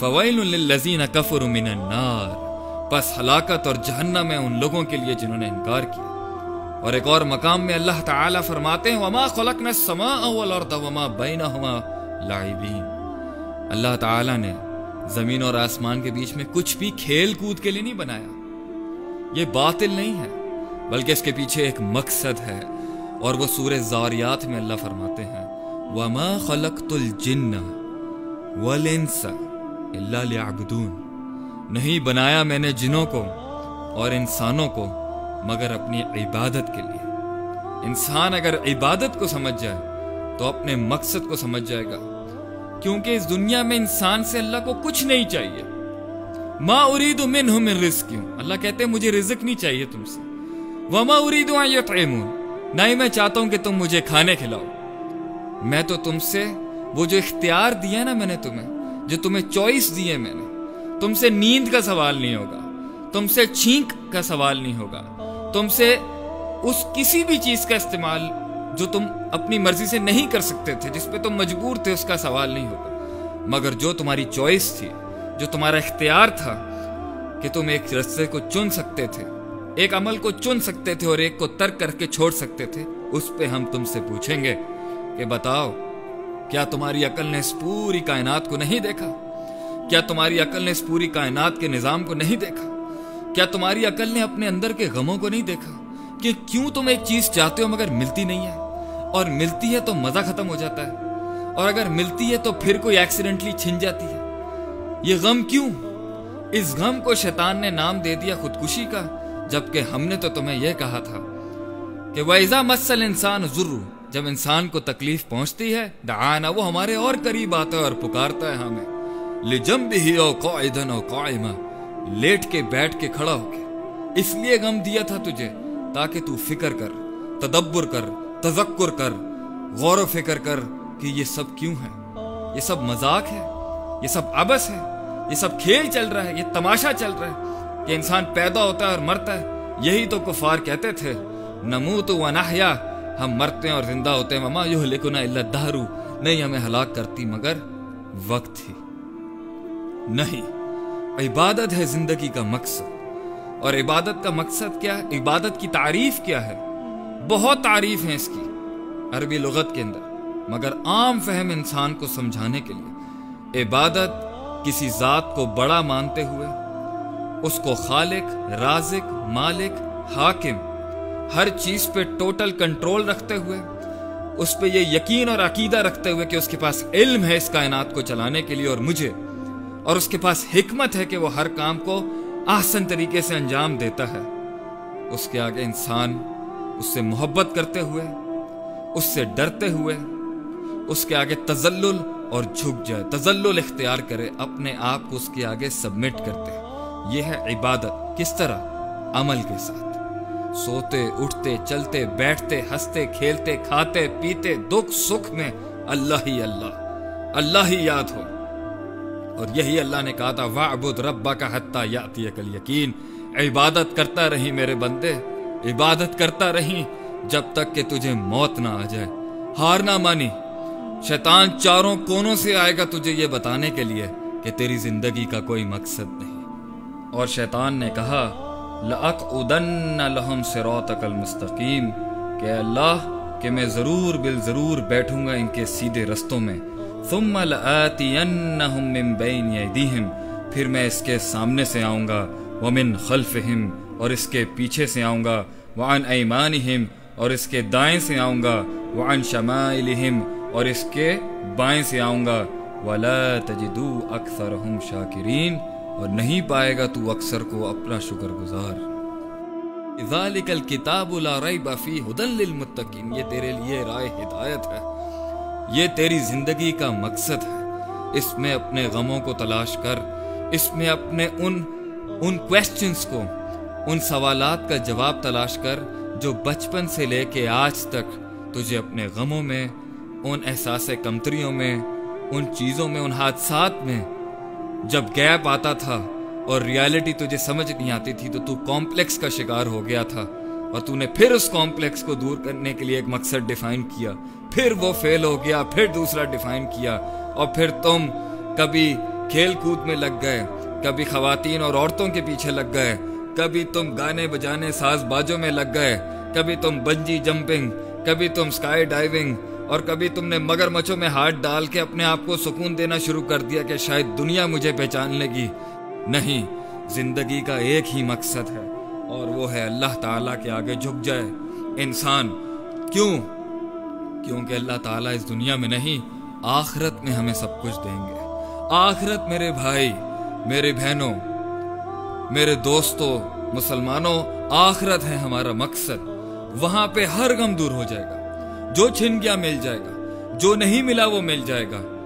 Foil للذین کفر من النار۔ پس ہلاکت اور جہنم ہے ان لوگوں کے لیے جنہوں نے انکار کیا۔ اور ایک اور مقام میں اللہ تعالی فرماتے ہیں، وما خلقنا السماء والارض وما بینهما لاعبین اللہ تعالی نے زمین اور آسمان کے بیچ میں کچھ بھی کھیل کود کے لیے نہیں بنایا۔ یہ باطل نہیں ہے، بلکہ اس کے پیچھے ایک مقصد ہے۔ اور وہ سورہ زاریات میں اللہ فرماتے ہیں، وما خلقت الجن والانس الا ليعبدون نہیں بنایا میں نے جنوں کو اور انسانوں کو مگر اپنی عبادت کے لیے۔ انسان اگر عبادت کو سمجھ جائے تو اپنے مقصد کو سمجھ جائے گا، کیونکہ اس دنیا میں انسان سے اللہ کو کچھ نہیں چاہیے۔ ما اريد منهم من رزق۔ اللہ کہتے ہیں مجھے رزق نہیں چاہیے تم سے۔ وما اريد ان يطعمون نہ ہی میں چاہتا ہوں کہ تم مجھے کھانے کھلاؤ۔ میں تو تم سے وہ جو اختیار دیا نا میں نے تمہیں جو تمہیں چوائس دیے میں نے۔ تم سے نیند کا سوال نہیں ہوگا۔ تم سے چھینک کا سوال نہیں ہوگا۔ تم سے اس کسی بھی چیز کا استعمال جو تم اپنی مرضی سے نہیں کر سکتے تھے، جس پہ تم مجبور تھے، اس کا سوال نہیں ہوگا۔ مگر جو تمہاری چوائس تھی، جو تمہارا اختیار تھا کہ تم ایک رستے کو چن سکتے تھے، ایک عمل کو چن سکتے تھے اور ایک کو ترک کر کے چھوڑ سکتے تھے، اس پہ ہم تم سے پوچھیں گے کہ بتاؤ کیا تمہاری عقل نے اس پوری کائنات کو نہیں دیکھا؟ کیا تمہاری عقل نے اس پوری کائنات کے نظام کو نہیں دیکھا؟ کیا تمہاری عقل نے اپنے اندر کے غموں کو نہیں دیکھا کہ کیوں تم ایک چیز چاہتے ہو مگر ملتی نہیں ہے؟ اور ملتی ہے تو مزہ ختم ہو جاتا ہے، اور اگر ملتی ہے تو پھر کوئی ایکسیڈنٹلی چھن جاتی ہے۔ یہ غم کیوں؟ اس غم کو شیطان نے نام دے دیا خودکشی کا، جبکہ ہم نے تو تمہیں یہ کہا تھا کہ ویزا مسل انسان ضرور جب انسان کو تکلیف پہنچتی ہے دعانا وہ ہمارے اور قریب آتا ہے اور پکارتا ہے ہمیں۔ لجم بھی او قائدن او قائمہ، لیٹ کے بیٹھ کے کھڑا ہو کے۔ اس لیے غم دیا تھا تجھے، تاکہ تو فکر کر، تدبر کر، تذکر کر، غور و فکر کر کہ یہ سب کیوں ہے؟ یہ سب مذاق ہے؟ یہ سب ابس ہے؟ یہ سب کھیل چل رہا ہے؟ یہ تماشا چل رہا ہے؟ کہ انسان پیدا ہوتا ہے اور مرتا ہے؟ یہی تو کفار کہتے تھے، نموت و نحیا ہم مرتے ہیں اور زندہ ہوتے ہیں۔ مما یہلکنا الا الدہر نہیں، ہمیں ہلاک کرتی، مگر وقت ہی نہیں، عبادت ہے زندگی کا مقصد۔ اور عبادت کا مقصد کیا ہے؟ عبادت کی تعریف کیا ہے؟ بہت تعریف ہے اس کی عربی لغت کے اندر۔ مگر عام فہم انسان کو سمجھانے کے لیے۔ عبادت کسی ذات کو بڑا مانتے ہوئے، اس کو خالق، رازق، مالک، حاکم ہر چیز پہ ٹوٹل کنٹرول رکھتے ہوئے، اس پہ یہ یقین اور عقیدہ رکھتے ہوئے کہ اس کے پاس علم ہے اس کائنات کو چلانے کے لیے اور مجھے، اور اس کے پاس حکمت ہے کہ وہ ہر کام کو آسن طریقے سے انجام دیتا ہے۔ اس کے آگے انسان اس سے محبت کرتے ہوئے، اس سے ڈرتے ہوئے، اس کے آگے تزلل اور جھک جائے۔ تزلل اختیار کرے، اپنے آپ کو اس کے آگے سبمٹ کرتے۔ یہ ہے عبادت، کس طرح؟ عمل کے ساتھ۔ سوتے، اٹھتے، چلتے، بیٹھتے، ہنستے، کھیلتے، کھاتے، پیتے، دکھ، سکھ میں اللہ ہی اللہ اللہ ہی یاد ہو۔ اور یہی اللہ نے کہا تھا وَعْبُدْ رَبَّكَ حَتَّى يَأْتِيَكَ الْيَقِينَ۔ عبادت کرتا رہی میرے بندے، عبادت کرتا رہی جب تک کہ تجھے موت نہ آ جائے۔ ہار نہ مانی۔ شیطان چاروں کونوں سے آئے گا تجھے یہ بتانے کے لیے کہ تیری زندگی کا کوئی مقصد نہیں۔ اور شیطان نے کہا لَأَقْعُدَنَّ لَهُمْ صِرَاطَكَ الْمُسْتَقِيمِ۔ کہ اللہ، کہ میں ضرور بال ضرور بیٹھوں گا ان کے سیدھے رستوں میں۔ ثُمَّ لَآتِيَنَّهُمْ مِنْ بَيْنِ يَدِيهِمْ پھر میں اس کے سامنے سے آؤں گا۔ وَمِنْ خَلْفِهِمْ، اور اس کے پیچھے سے آؤں گا۔ وَعَنْ أَيْمَانِهِمْ، اور اس کے دائیں سے آؤں گا۔ وَعَنْ شَمَائِلِهِمْ، اور اس کے بائیں سے آؤں گا۔ وَلَا تَجِدُوا أَكْثَرَهُمْ شَاكِرِينَ۔ اور نہیں پائے گا تو اکثر کو اپنا شکر گزار۔ ذالک الکتاب لا ریب فی ہدن للمتقین، یہ تیرے لیے رائے ہدایت ہے۔ یہ تیری زندگی کا مقصد ہے۔ اس میں اپنے غموں کو تلاش کر، اس میں اپنے ان ان کویسچنز کو، ان سوالات کا جواب تلاش کر جو بچپن سے لے کے آج تک تجھے اپنے غموں میں، ان احساس کمتریوں میں، ان چیزوں میں، ان حادثات میں جب گیپ آتا تھا اور ریالٹی تجھے سمجھ نہیں آتی تھی تو تو کمپلیکس کا شکار ہو گیا تھا اور تو نے پھر اس کمپلیکس کو دور کرنے کے لیے ایک مقصد ڈیفائن کیا۔ پھر وہ فیل ہو گیا، پھر دوسرا ڈیفائن کیا اور پھر تم کبھی کھیل کود میں لگ گئے، کبھی خواتین اور عورتوں کے پیچھے لگ گئے، کبھی تم گانے بجانے ساز باجوں میں لگ گئے، کبھی تم بنجی جمپنگ، کبھی تم سکائی ڈائیونگ اور کبھی تم نے مگر مچھوں میں ہاتھ ڈال کے اپنے آپ کو سکون دینا شروع کر دیا کہ شاید دنیا مجھے پہچان لے گی۔ نہیں، زندگی کا ایک ہی مقصد ہے اور وہ ہے اللہ تعالیٰ کے آگے جھک جائے۔ انسان، کیوں؟ کیونکہ اللہ تعالیٰ اس دنیا میں نہیں، آخرت میں ہمیں سب کچھ دیں گے۔ آخرت میرے بھائی، میرے بہنوں، میرے دوستوں، مسلمانوں، آخرت ہے ہمارا مقصد۔ وہاں پہ ہر غم دور ہو جائے گا۔ جو چھن گیا مل جائے گا جو نہیں ملا وہ مل جائے گا۔